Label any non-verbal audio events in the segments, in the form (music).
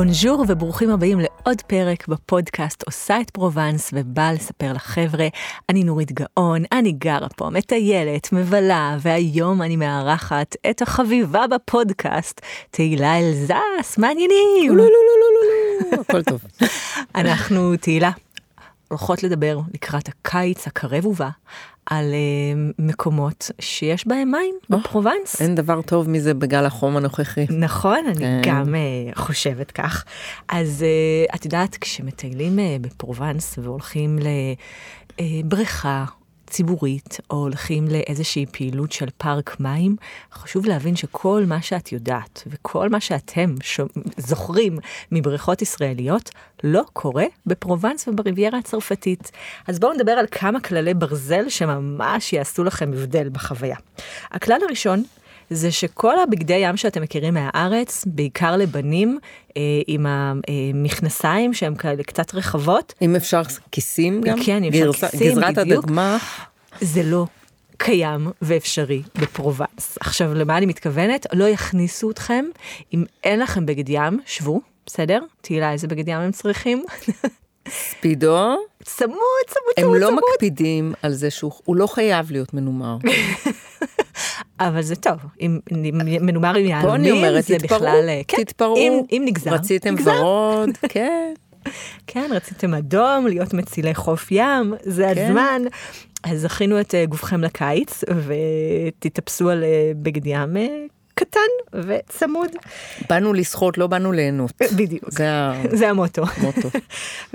בונז'ור וברוכים הבאים לעוד פרק בפודקאסט עושה את פרובנס ובאה לספר לחבר'ה. אני נורית גאון, אני גרה פה, מטיילת, מבלה, והיום אני מארחת את החביבה בפודקאסט, תהילה אלזס, מעניינים. לא, לא, לא, לא, לא, לא, הכל טוב. (laughs) אנחנו, תהילה, הולכות לדבר לקראת הקיץ הקרב ובא על אה, מקומות שיש בהם מים אה, בפרובנס. אין דבר טוב מזה בגל החום הנוכחי. נכון, אני כן. גם אה, חושבת כך. אז uh, את יודעת, כשמטיילים uh, בפרובנס והולכים לבריכה, ציבורית, או הולכים לאיזושהי פעילות של פארק מים, חשוב להבין שכל מה שאת יודעת, וכל מה שאתם ש... זוכרים מבריכות ישראליות, לא קורה בפרובנס ובריביירה הצרפתית. אז בואו נדבר על כמה כללי ברזל שממש יעשו לכם הבדל בחוויה. הכלל הראשון זה שכל הבגדי ים שאתם מכירים מהארץ, בעיקר לבנים, אה, עם המכנסיים שהן כאלה קצת רחבות. אם אפשר כיסים גם? כן, אם אפשר כיסים, גזרת בדיוק. הדגמח. זה לא קיים ואפשרי בפרובנס. עכשיו, למה אני מתכוונת? לא יכניסו אתכם, אם אין לכם בגד ים, שבו, בסדר? תהילה, איזה בגד ים הם צריכים? ספידו. צמוד, צמוד, הם צמוד, לא צמוד. מקפידים על זה שהוא לא חייב להיות מנומר. (laughs) אבל זה טוב, אם מנומר עם יהלומים, אומרת, זה תתפרעו, בכלל, כן, תתפרעו. אם, אם נגזר, רציתם נגזר. ורוד, (laughs) כן. כן, רציתם אדום, להיות מצילי חוף ים, זה כן. הזמן. אז הכינו את אה, גופכם לקיץ, ותתאפסו על אה, בגד ים אה, קטן וצמוד. באנו לשחות, לא באנו ליהנות. (laughs) בדיוק, זה ה- זה המוטו. המוטו.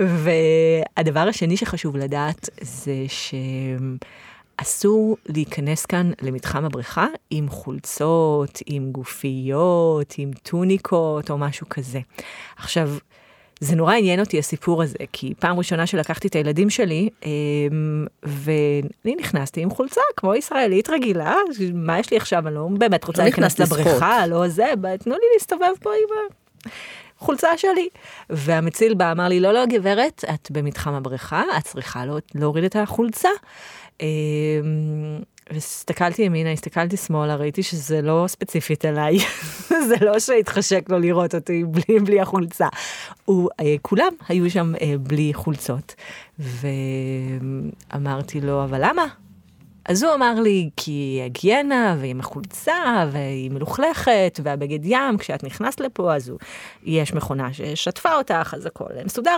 (laughs) והדבר השני שחשוב לדעת זה שאסור להיכנס כאן למתחם הבריכה עם חולצות, עם גופיות, עם טוניקות או משהו כזה. עכשיו, זה נורא עניין אותי הסיפור הזה, כי פעם ראשונה שלקחתי את הילדים שלי, אמ, ואני נכנסתי עם חולצה כמו ישראלית רגילה, מה יש לי עכשיו, אני לא באמת רוצה לא להיכנס. לבריכה, לא זה, תנו לי להסתובב פה עם ה... חולצה שלי. והמציל בא, אמר לי, לא, לא, גברת, את במתחם הבריכה, את צריכה לא, להוריד את החולצה. אמ, והסתכלתי ימינה, הסתכלתי שמאלה, ראיתי שזה לא ספציפית עליי, (laughs) זה לא שהתחשק לו לראות אותי בלי, בלי החולצה. הוא, אה, כולם היו שם אה, בלי חולצות, ואמרתי לו, אבל למה? אז הוא אמר לי, כי היא היגיינה, והיא מחולצה, והיא מלוכלכת, והבגד ים, כשאת נכנסת לפה, אז הוא, יש מכונה ששטפה אותך, אז הכל מסודר.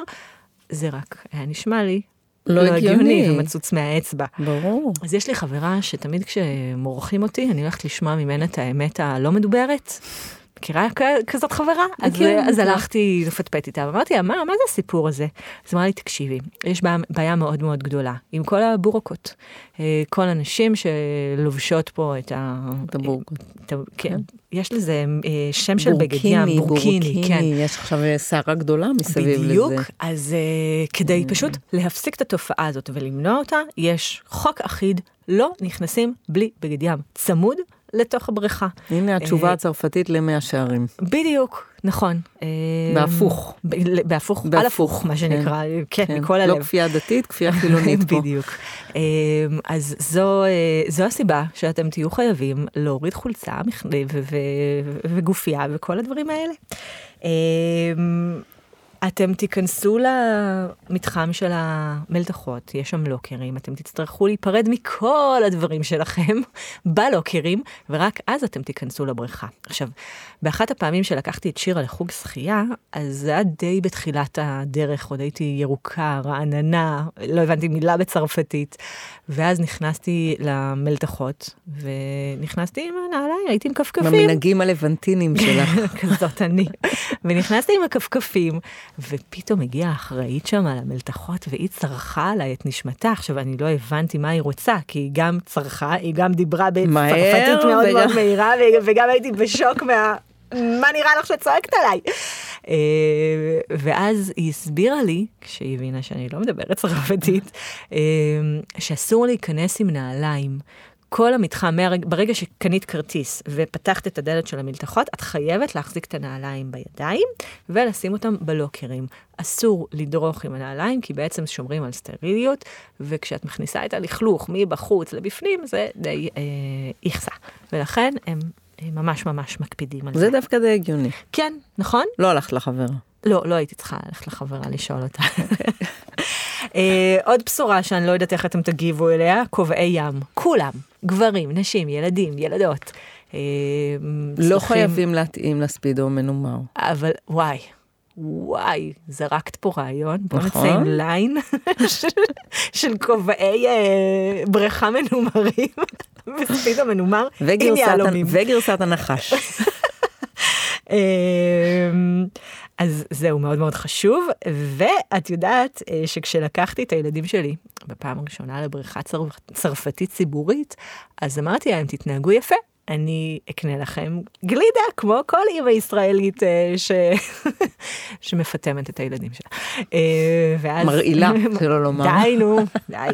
זה רק היה נשמע לי לא הגיוני. ומצוץ מהאצבע. ברור. אז יש לי חברה שתמיד כשמורחים אותי, אני הולכת לשמוע ממנה את האמת הלא מדוברת. מכירה כזאת חברה? אז, מכירה, אז. הלכתי לפטפט איתה, ואמרתי לה, מה, מה זה הסיפור הזה? אז אמרה לי, תקשיבי, יש בעיה, בעיה מאוד מאוד גדולה עם כל הבורקות. אה, כל הנשים שלובשות פה את ה... את הבורקות. את ה- כן, יש לזה אה, שם של בגד ים, בורקיני, כן. יש עכשיו אה, סערה גדולה מסביב בדיוק, לזה. אז uh, כדי פשוט להפסיק את התופעה הזאת ולמנוע אותה, יש חוק אחיד, לא נכנסים בלי בגד ים צמוד לתוך הבריכה. הנה התשובה אה, הצרפתית למאה שערים. בדיוק, נכון. אה, בהפוך. ל- בהפוך, על הפוך, מה כן. שנקרא, כן, כן. מכל לא הלב. כפייה דתית, כפייה חילונית פה. (laughs) בדיוק. אה, אז זו, אה, הסיבה שאתם תהיו חייבים להוריד חולצה וגופייה וכל הדברים האלה. אתם תיכנסו למתחם של המלתחות, יש שם לוקרים, אתם תצטרכו להיפרד מכל הדברים שלכם (laughs) בלוקרים, ורק אז אתם תיכנסו לבריכה. עכשיו, באחת הפעמים שלקחתי את שירה לחוג שחייה, אז זה היה די בתחילת הדרך, עוד הייתי ירוקה, רעננה, לא הבנתי מילה בצרפתית, ואז נכנסתי למלתחות, ונכנסתי עם הנעליים, הייתי עם כפכפים. במנהגים הלבנטינים שלך. (laughs) כזאת אני. ונכנסתי עם הכפכפים, ופתאום הגיעה האחראית שם על המלתחות, והיא צרחה עליי את נשמתה. עכשיו, אני לא הבנתי מה היא רוצה, כי היא גם צרחה, היא גם דיברה בצרפתית מאוד וגם- מאוד מהירה, וגם הייתי בשוק מה... מה נראה לך שצועקת עליי? אה, ואז היא הסבירה לי, כשהיא הבינה שאני לא מדברת צרפתית, אה, שאסור להיכנס עם נעליים. כל המתחם, מהרג, ברגע שקנית כרטיס ופתחת את הדלת של המלתחות, את חייבת להחזיק את הנעליים בידיים ולשים אותם בלוקרים. אסור לדרוך עם הנעליים, כי בעצם שומרים על סטריליות, וכשאת מכניסה את הלכלוך מבחוץ לבפנים, זה די אה, איכסה. ולכן הם, הם ממש ממש מקפידים על זה. זה דווקא די הגיוני. כן, נכון? לא הלכת לחברה. לא, לא הייתי צריכה ללכת לחברה לשאול אותה. אה, עוד בשורה שאני לא יודעת איך אתם תגיבו אליה, כובעי ים. כולם, גברים, נשים, ילדים, ילדות. אה, לא צריכים- חייבים להתאים לספידו מנומר. אבל וואי, וואי, זרקת פה רעיון, בוא נכון. נצא עם ליין (laughs) של- כובעי אה, בריכה מנומרים, (laughs) וספידו מנומר, עם וגרסת, יהלומים. וגרסת הנחש. (laughs) אז זהו מאוד מאוד חשוב, ואת יודעת אה, שכשלקחתי את הילדים שלי בפעם הראשונה לבריכה צר... צרפתית ציבורית, אז אמרתי להם, תתנהגו יפה. אני אקנה לכם גלידה, כמו כל אימא ישראלית אה, ש... (laughs) שמפטמת את הילדים שלה. אה, ואז... מרעילה, (laughs) שלא לומר. (laughs) די, נו, די.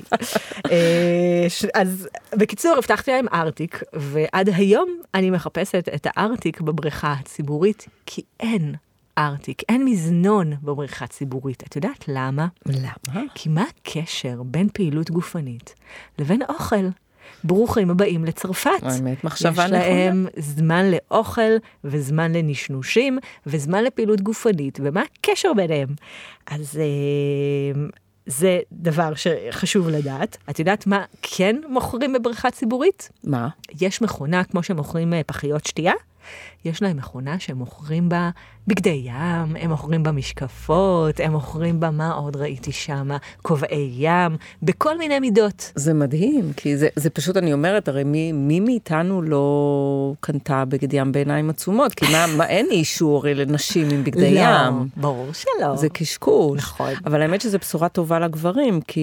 אז בקיצור, הבטחתי להם ארטיק, ועד היום אני מחפשת את הארטיק בבריכה הציבורית, כי אין ארטיק, אין מזנון בבריכה ציבורית. את יודעת למה? למה? כי מה הקשר בין פעילות גופנית לבין אוכל? ברוכים הבאים לצרפת. האמת, מחשבה יש להם זמן לאוכל וזמן לנשנושים וזמן לפעילות גופנית, ומה הקשר ביניהם? אז אה, זה דבר שחשוב לדעת. את יודעת מה כן מוכרים בבריכה ציבורית? מה? יש מכונה, כמו שמוכרים אה, פחיות שתייה, יש להם מכונה שהם מוכרים בה בגדי ים, הם מוכרים בה משקפות, הם מוכרים בה, מה עוד ראיתי שם? כובעי ים, בכל מיני מידות. זה מדהים, כי זה, זה פשוט, אני אומרת, הרי מי, מי מאיתנו לא קנתה בגד ים בעיניים עצומות? כי מה, מה אין אישור הרי לנשים עם בגדי לא, ים. ברור שלא. זה קשקוש. נכון. אבל האמת שזו בשורה טובה לגברים, כי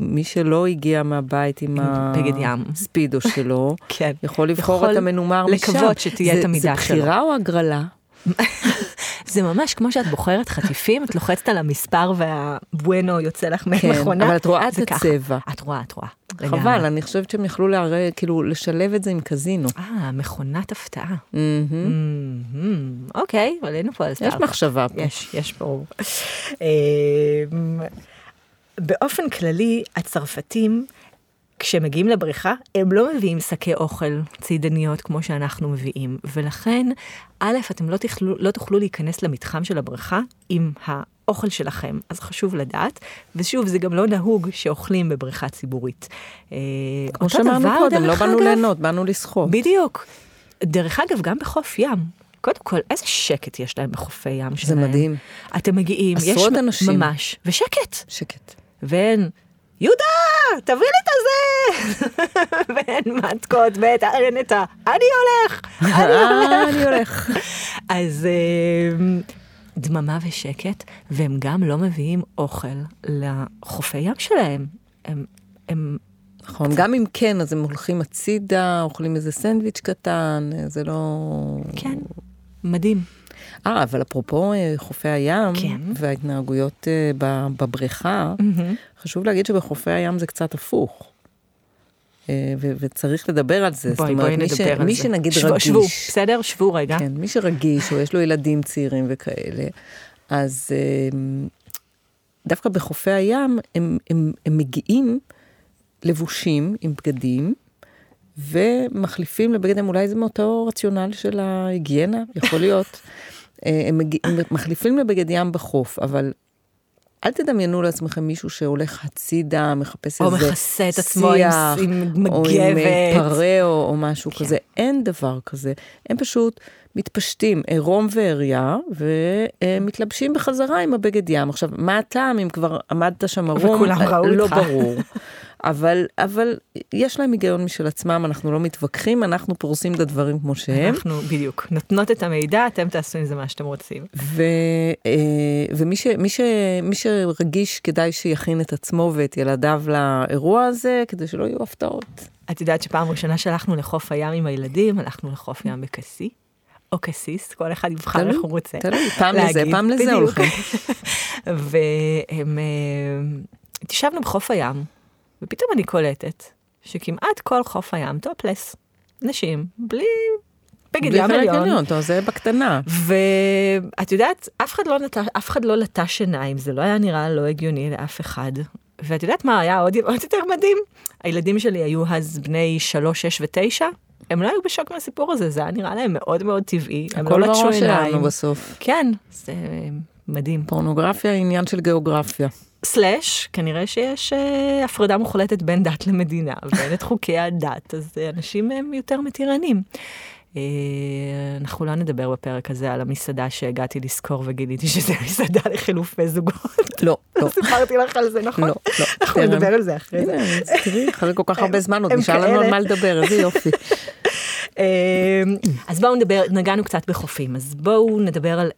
מי שלא הגיע מהבית עם בגד ים. הספידו שלו, (laughs) כן. יכול לבחור יכול את המנומר משם. לקוות שתהיה זה- את המידה זה בחירה או הגרלה? זה ממש כמו שאת בוחרת חטיפים, את לוחצת על המספר והבואנו יוצא לך מהמכונה. כן, אבל את רואה את. הצבע. את רואה, את רואה. חבל. אני חושבת שהם יכלו להראה, כאילו, לשלב את זה עם קזינו. אה, מכונת הפתעה. אוקיי, עלינו פה על יש סטארט. מחשבה פה. יש, יש פה. אמ, באופן כללי, הצרפתים, כשמגיעים לבריכה, הם לא מביאים שקי אוכל צידניות כמו שאנחנו מביאים, ולכן, א', אתם לא, תוכלו, לא תוכלו להיכנס למתחם של הבריכה עם האוכל שלכם, אז חשוב לדעת, ושוב, זה גם לא נהוג שאוכלים בבריכה ציבורית. אה, כמו שאמרנו קודם, לא באנו ליהנות, באנו לשחות. בדיוק. דרך אגב, גם בחוף ים. קודם כל, איזה שקט יש להם בחופי ים שלהם. זה מדהים. אתם מגיעים, יש עשרות אנשים. ממש, ושקט. שקט. ואין, יהודה, תביא לי את הזה! (laughs) ואין מתקות, ואין את ה... אני הולך! אני אה, הולך! (laughs) אז אה, דממה ושקט, והם גם לא מביאים אוכל לחופי ים שלהם. הם, הם נכון, גם אם כן, אז הם הולכים הצידה, אוכלים איזה סנדוויץ' קטן, אה, זה לא... כן, מדהים. אה, אבל אפרופו אה, חופי הים, כן. וההתנהגויות אה, בבריכה, חשוב להגיד שבחופי הים זה קצת הפוך. אה, ו- וצריך לדבר על זה. זאת בואי, אומרת, בואי מי ש- על מי זה. שנגיד שבו- רגיש, שבו, בסדר? שבו רגע. כן, מי שרגיש, או יש לו ילדים צעירים וכאלה, אז דווקא בחופי הים הם, הם, הם מגיעים לבושים עם בגדים, ומחליפים לבגדים, אולי זה מאותו רציונל של ההיגיינה, יכול להיות. (laughs) אה, הם, מחליפים לבגד ים בחוף, אבל אל תדמיינו לעצמכם מישהו שהולך הצידה, מחפש או איזה מכסה את עצמו עם- שיח, עם או עם אה, מגבת. פרה או, או משהו כן. כזה. אין דבר כזה. הם פשוט מתפשטים עירום ועריה, ומתלבשים בחזרה עם הבגד ים. עכשיו, מה הטעם אם כבר עמדת שם ערום? וכולם ראו לא אותך. ברור. (laughs) אבל, אבל יש להם היגיון משל עצמם, אנחנו לא מתווכחים, אנחנו פורסים את הדברים כמו שהם. אנחנו בדיוק נותנות את המידע, אתם תעשו עם זה מה שאתם רוצים. ו, אה, ומי ש, מי ש, מי שרגיש כדאי שיכין את עצמו ואת ילדיו לאירוע הזה, כדי שלא יהיו הפתעות. את יודעת שפעם ראשונה שהלכנו לחוף הים עם הילדים, הלכנו לחוף ים בכסי, או כסיס, כל אחד יבחר תלוי, איך הוא רוצה. תלוי, פעם לזה, להגיד. פעם לזה. הולכים. (laughs) והם... אה, התיישבנו בחוף הים, ופתאום אני קולטת שכמעט כל חוף הים טופלס. נשים, בלי בגד בלי ים עליון. עליון, טוב, זה בקטנה. ואת יודעת, אף אחד לא נטש, אף אחד לא לטש עיניים, זה לא היה נראה לא הגיוני לאף אחד. ואת יודעת מה היה עוד, עוד יותר מדהים? הילדים שלי היו אז בני שלוש, שש ותשע, הם לא היו בשוק מהסיפור הזה, זה היה נראה להם מאוד מאוד טבעי, הם הכל לא לטשו בראש עיניים. שלנו בסוף. כן, זה מדהים. פורנוגרפיה היא עניין של גיאוגרפיה. סלאש, כנראה שיש אה, הפרדה מוחלטת בין דת למדינה, (laughs) ואין את חוקי הדת, אז אה, אנשים הם יותר מתירנים. אה, אנחנו לא נדבר בפרק הזה על המסעדה שהגעתי לשכור וגיליתי שזה (laughs) מסעדה לחילופי זוגות. לא, לא. (laughs) סיפרתי לך על זה, נכון? לא, לא. אנחנו טרם. נדבר על זה אחרי זה. תראי, אחרי כל כך הרבה זמן עוד נשאר לנו. על מה לדבר, איזה יופי. אז בואו נדבר, נגענו קצת בחופים, אז בואו נדבר על...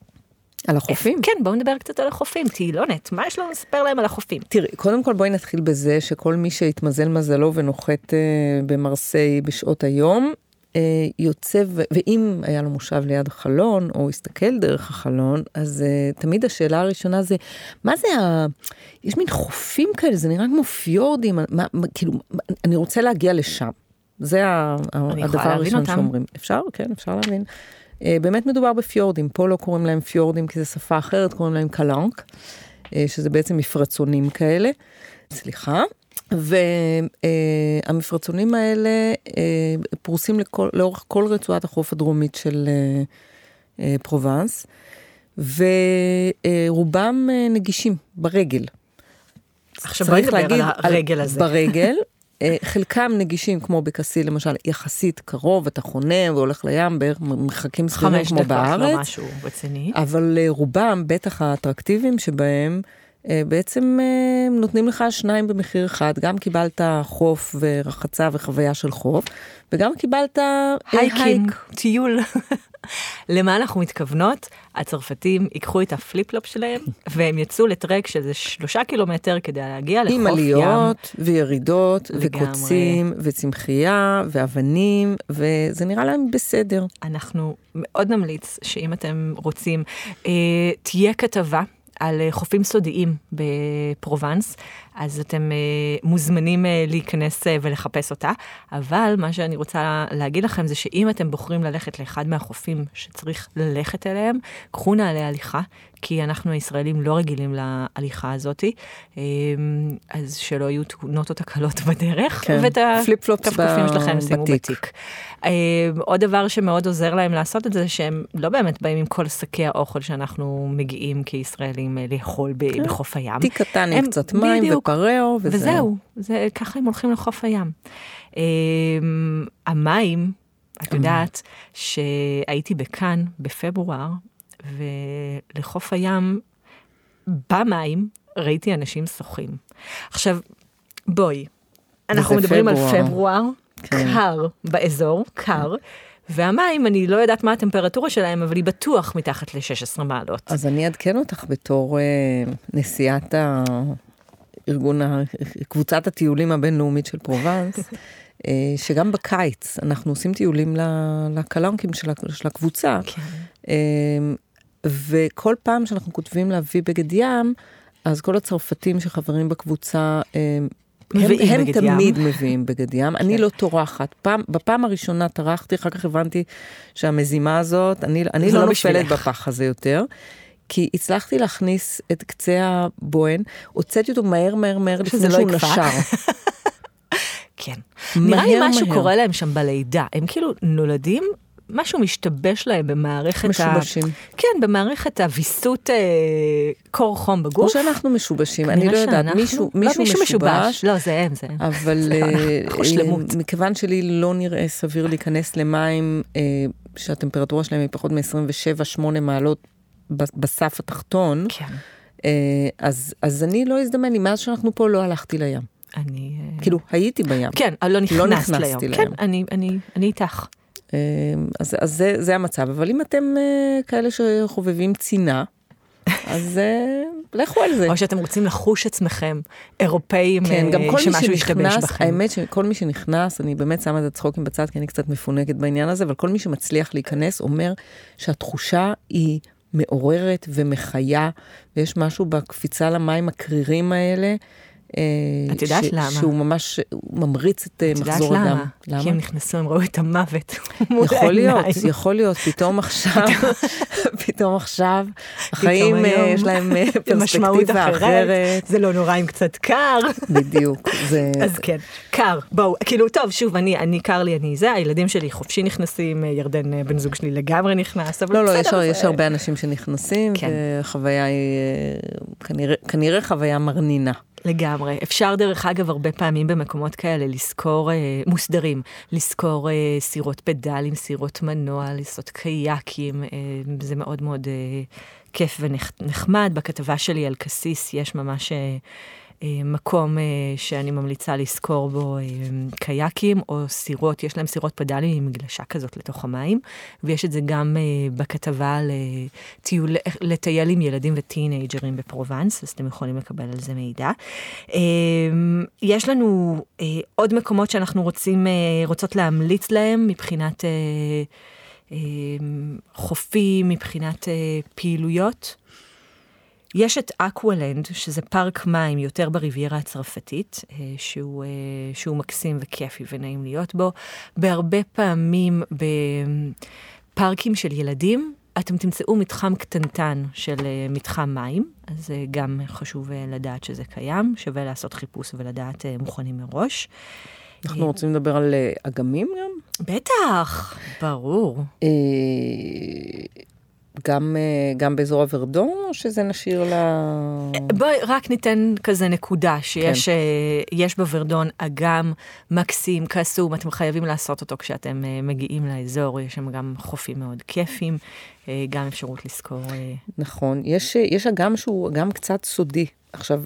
על החופים? כן, בואו נדבר קצת על החופים. טיילונת, מה יש לנו לספר להם על החופים? תראי, קודם כל בואי נתחיל בזה שכל מי שהתמזל מזלו ונוחת אה, במרסיי בשעות היום, אה, יוצא, ו- ואם היה לו מושב ליד החלון, או הסתכל דרך החלון, אז אה, תמיד השאלה הראשונה זה, מה זה ה... יש מין חופים כאלה, זה נראה כמו פיורדים, מה, מה, כאילו, אני רוצה להגיע לשם. זה הדבר הראשון. שאומרים. אפשר? כן, אפשר להבין. אה, באמת מדובר בפיורדים, פה לא קוראים להם פיורדים כי זו שפה אחרת, קוראים להם קלנק, אה, שזה בעצם מפרצונים כאלה. סליחה. והמפרצונים האלה אה, פרוסים לכל, לאורך כל רצועת החוף הדרומית של פרובנס, ורובם נגישים ברגל. עכשיו בואי צריך נדבר על להגיד הרגל הזה. ברגל. (laughs) אה, חלקם נגישים כמו בקסי למשל, יחסית קרוב, אתה חונה והולך לים בערך מרחקים סבירים חמש כמו דקות, בארץ. לא משהו רציני. אבל אה, רובם, בטח האטרקטיביים שבהם, אה, בעצם נותנים לך שניים במחיר אחד. גם קיבלת חוף ורחצה וחוויה של חוף, וגם קיבלת אה, hiking, hike. טיול. למה אנחנו מתכוונות? הצרפתים ייקחו את ה flip-flop שלהם, והם יצאו לטרק של שלושה קילומטר כדי להגיע לחוף עם ים. עליות וירידות לגמרי. וקוצים וצמחייה ואבנים, וזה נראה להם בסדר. אנחנו מאוד נמליץ שאם אתם רוצים, אה, תהיה כתבה. על אה, חופים סודיים בפרובנס, אז אתם אה, מוזמנים אה, להיכנס ולחפש אותה. אבל מה שאני רוצה להגיד לכם זה שאם אתם בוחרים ללכת לאחד מהחופים שצריך ללכת אליהם, קחו נעלי הליכה, כי אנחנו הישראלים לא רגילים להליכה הזאת, אז שלא יהיו תאונות או תקלות (laughs) בדרך, כן, ואת ב- שלכם שימו בתיק. עוד דבר שמאוד עוזר להם לעשות את זה, שהם לא באמת באים עם כל שקי האוכל שאנחנו מגיעים כישראלים אה, לאכול ב- בחוף הים. תיק קטן עם קצת מים בדיוק. ופראו, וזהו. וזהו, זה, ככה הם הולכים לחוף הים. אה, המים, את יודעת שהייתי בכאן בפברואר, ולחוף הים, במים, ראיתי אנשים שוחים. עכשיו, בואי, אנחנו מדברים פברואר. על פברואר, כן. קר באזור, קר, והמים, אני לא יודעת מה הטמפרטורה שלהם, אבל היא בטוח מתחת ל-16 מעלות. אז אני אעדכן אותך בתור אה, נשיאת ה- קבוצת הטיולים הבינלאומית של פרובנס, אה, שגם בקיץ אנחנו עושים טיולים ל- לקלנקים של, של הקבוצה, כן. אה, וכל פעם שאנחנו כותבים להביא בגד ים, אז כל הצרפתים שחברים בקבוצה, הם, מביאים הם בגד ים. תמיד מביאים בגד ים. אני כן. לא טורחת. פעם, בפעם הראשונה טרחתי, אחר כך הבנתי שהמזימה הזאת, אני, אני לא לא נופלת. בפח הזה יותר. כי הצלחתי להכניס את קצה הבוהן, הוצאתי אותו מהר מהר מהר לפני לא שהוא יקפא. נשר. (laughs) כן. נראה לי מהר, משהו מהר. קורה להם שם בלידה. הם כאילו נולדים, משהו משתבש להם במערכת ה... משובשים. כן, במערכת הוויסות אה, קור חום או בגוף. שאנחנו משובשים, אני לא יודעת, שאנחנו- מישהו, לא, מישהו משובש, לא, זה הם, זה הם. אבל אה, (laughs) אנחנו אה. מכיוון שלי לא נראה סביר להיכנס למים אה, שהטמפרטורה שלהם היא פחות מ-27-8 מעלות בסף התחתון, כן, אה, אז, אז אני לא הזדמן לי, מאז שאנחנו פה לא הלכתי לים. אני... אה, כאילו, הייתי בים. כן, אבל לא נכנסת נכנסתי לים. לים. כן, אני- אני אני איתך. אה, אז, אז זה, זה המצב, אבל אם אתם אה, כאלה שחובבים צינה, אז אה, לכו על זה. או שאתם רוצים לחוש עצמכם אירופאים, כן, גם כל מי שמשהו ישתבש שנכנס, בכם. האמת שכל מי שנכנס, אני באמת שמה את הצחוקים בצד, כי אני קצת מפונקת בעניין הזה, אבל כל מי שמצליח להיכנס אומר שהתחושה היא מעוררת ומחיה, ויש משהו בקפיצה למים הקרירים האלה, את יודעת למה? שהוא ממש, ממריץ את מחזור הדם. את יודעת למה? כי הם נכנסו, הם ראו את המוות מול יכול להיות, יכול להיות, פתאום עכשיו, פתאום עכשיו, החיים יש להם פרספקטיבה אחרת. זה לא נורא אם קצת קר. בדיוק. אז כן, קר, בואו, כאילו, טוב, שוב, אני, אני קר לי, אני זה, הילדים שלי חופשי נכנסים, ירדן בן זוג שלי לגמרי נכנס, אבל לא, לא, יש, יש הרבה אנשים שנכנסים, כן. וחוויה היא כנראה, כנראה חוויה מרנינה. לגמרי. אפשר דרך אגב הרבה פעמים במקומות כאלה לזכור, אה, מוסדרים, לזכור אה, סירות פדלים, סירות מנוע, לעשות קייקים, אה, זה מאוד מאוד אה, כיף ונחמד. בכתבה שלי על קסיס יש ממש... אה, מקום שאני ממליצה לזכור בו קייקים או סירות, יש להם סירות פדלים עם גלשה כזאת לתוך המים, ויש את זה גם בכתבה לטיול, לטייל עם ילדים וטינאייג'רים בפרובנס, אז אתם יכולים לקבל על זה מידע. יש לנו עוד מקומות שאנחנו רוצים, רוצות להמליץ להם מבחינת חופים, מבחינת פעילויות. יש את אקוולנד, שזה פארק מים יותר בריביירה הצרפתית, אה, שהוא, אה, שהוא מקסים וכיפי ונעים להיות בו. בהרבה פעמים בפארקים של ילדים, אתם תמצאו מתחם קטנטן של אה, מתחם מים, אז גם חשוב לדעת שזה קיים, שווה לעשות חיפוש ולדעת מוכנים מראש. אנחנו רוצים לדבר על אגמים גם? בטח, ברור. גם, אה, גם באזור הוורדון, או שזה נשאיר ל... בואי רק ניתן כזה נקודה, שיש כן. uh, בוורדון אגם מקסים, קסום, אתם חייבים לעשות אותו כשאתם uh, מגיעים לאזור, יש שם גם חופים מאוד כיפים, גם אפשרות לזכור. נכון, יש, יש אגם שהוא אגם קצת סודי. עכשיו,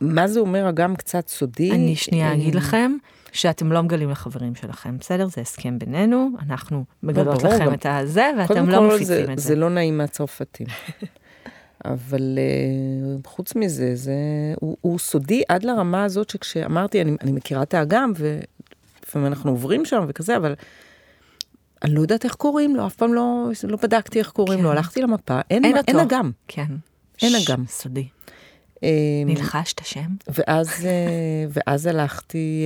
מה זה אומר אגם קצת סודי? אני שנייה אגיד לכם. שאתם לא מגלים לחברים שלכם, בסדר? זה הסכם בינינו, אנחנו מגלות לא, לכם את הזה, ואתם לא מפיצים זה, את זה. זה לא נעים מהצרפתים. (laughs) אבל uh, חוץ מזה, זה, הוא, הוא סודי עד לרמה הזאת שכשאמרתי, אני, אני מכירה את האגם, ולפעמים אנחנו עוברים שם וכזה, אבל אני לא יודעת איך קוראים לו, אף פעם לא, לא בדקתי איך קוראים כן. לו, הלכתי למפה, אין, אין, אין אגם. כן. אין אגם. סודי. אמ, נלחש את השם? ואז, אה, ואז הלכתי,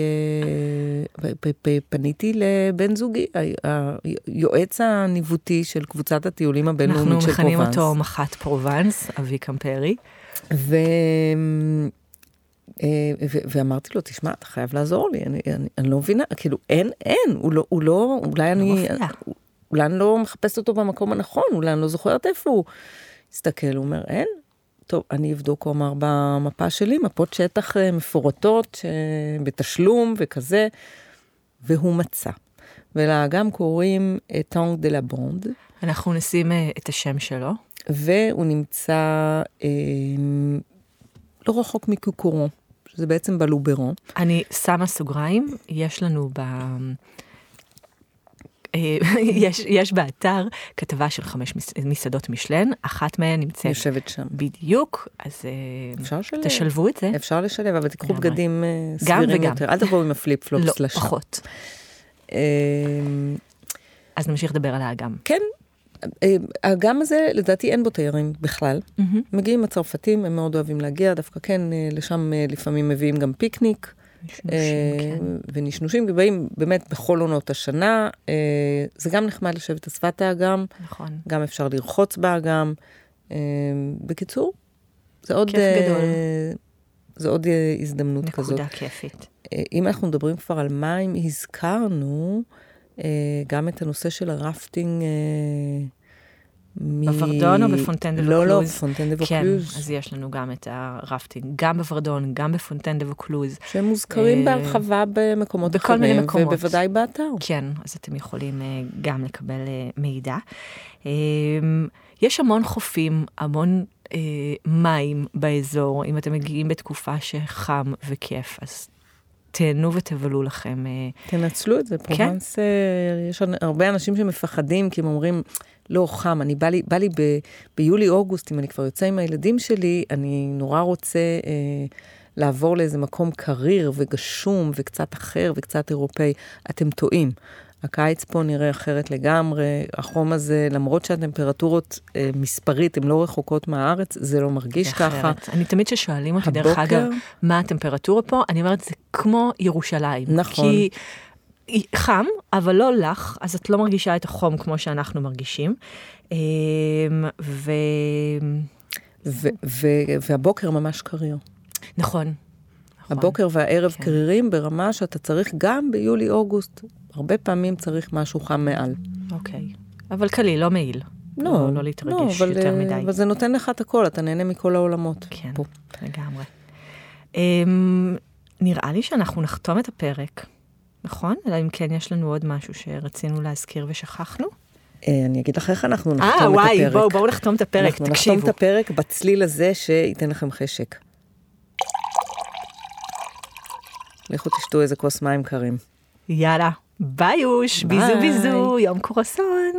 אה, פניתי לבן זוגי, היועץ הניווטי של קבוצת הטיולים הבינלאומית של פרובנס. אנחנו מכנים אותו מח"ט פרובנס, אבי קמפרי. ו... אה, ואמרתי לו, תשמע, אתה חייב לעזור לי, אני, אני, אני לא מבינה, כאילו, אין, אין, הוא לא, הוא לא אולי לא אני, אולי אני לא מחפשת אותו במקום הנכון, אולי אני לא זוכרת איפה הוא. הסתכל, הוא אומר, אין, טוב, אני אבדוק, הוא אמר, במפה שלי, מפות שטח אה, מפורטות, אה, בתשלום וכזה, והוא מצא. ולאגם קוראים טונג דה לה בונד. אנחנו נשים אה, את השם שלו. והוא נמצא אה, לא רחוק מקוקורו, שזה בעצם בלוברון. אני שמה סוגריים, יש לנו ב... אה, (laughs) יש, יש באתר כתבה של חמש מסעדות משלן, אחת מהן נמצאת... יושבת שם. בדיוק, אז אה. תשלבו את זה. אפשר לשלב, אבל תיקחו בגדים אה, סבירים יותר. אל תבואו עם הפליפ פלופס לא, לשם. לא, פחות. אז נמשיך לדבר על האגם. כן, האגם הזה, לדעתי אין בו תיירים בכלל. Mm-hmm. מגיעים הצרפתים, הם מאוד אוהבים להגיע, דווקא כן, לשם לפעמים מביאים גם פיקניק. כן. ונשנושים, ובאים באמת בכל עונות השנה. אה, זה גם נחמד לשבת על שפת האגם. נכון. גם אפשר לרחוץ באגם. אה, בקיצור, זה עוד... כיף גדול. זה עוד הזדמנות נקודה כזאת. נקודה כיפית. אם אנחנו מדברים כבר על מים, הזכרנו גם את הנושא של הרפטינג. מ... בוורדון או בפונטן דה ווקלוז? לא, לא, בפונטן דה ווקלוז. כן, אז יש לנו גם את הרפטינג, גם בוורדון, גם בפונטן דה ווקלוז. שהם מוזכרים אה, בהרחבה במקומות בכל אחרים, מיני מקומות. ובוודאי באתר. כן, אז אתם יכולים אה, גם לקבל אה, מידע. יש המון חופים, המון מים באזור, אם אתם מגיעים בתקופה שחם וכיף, אז תהנו ותבלו לכם. תנצלו את זה, כן. פרובנס, כן? יש הרבה אנשים שמפחדים, כי הם אומרים, לא חם, אני בא לי, בא לי ב, ביולי-אוגוסט, אם אני כבר יוצא עם הילדים שלי, אני נורא רוצה אה, לעבור לאיזה מקום קריר וגשום וקצת אחר וקצת אירופאי. אתם טועים. הקיץ פה נראה אחרת לגמרי, החום הזה, למרות שהטמפרטורות אה, מספרית הן לא רחוקות מהארץ, זה לא מרגיש ככה. אחרת. אני תמיד כששואלים אותי, דרך הבוקר- אגב, מה הטמפרטורה פה, אני אומרת, זה כמו ירושלים. נכון. כי חם, אבל לא לך, אז את לא מרגישה את החום כמו שאנחנו מרגישים. אמ, ו... ו- ו- והבוקר ממש קריר. נכון. נכון. הבוקר והערב כן. קרירים ברמה שאתה צריך גם ביולי-אוגוסט. הרבה פעמים צריך משהו חם מעל. אוקיי. אבל קליל, לא מעיל. לא, לא להתרגש אבל, יותר אה, מדי. אבל זה נותן לך את הכל, אתה נהנה מכל העולמות. כן, פה. לגמרי. אמ, נראה לי שאנחנו נחתום את הפרק, נכון? אלא אם כן יש לנו עוד משהו שרצינו להזכיר ושכחנו. אה, אני אגיד לך איך אנחנו נחתום את אה, הפרק. וואי, בואו, בואו נחתום את הפרק, אנחנו תקשיבו. נחתום את הפרק בצליל הזה שייתן לכם חשק. לכו תשתו איזה כוס מים קרים. יאללה, ביוש, ביזו ביי. ביזו, יום קורסון.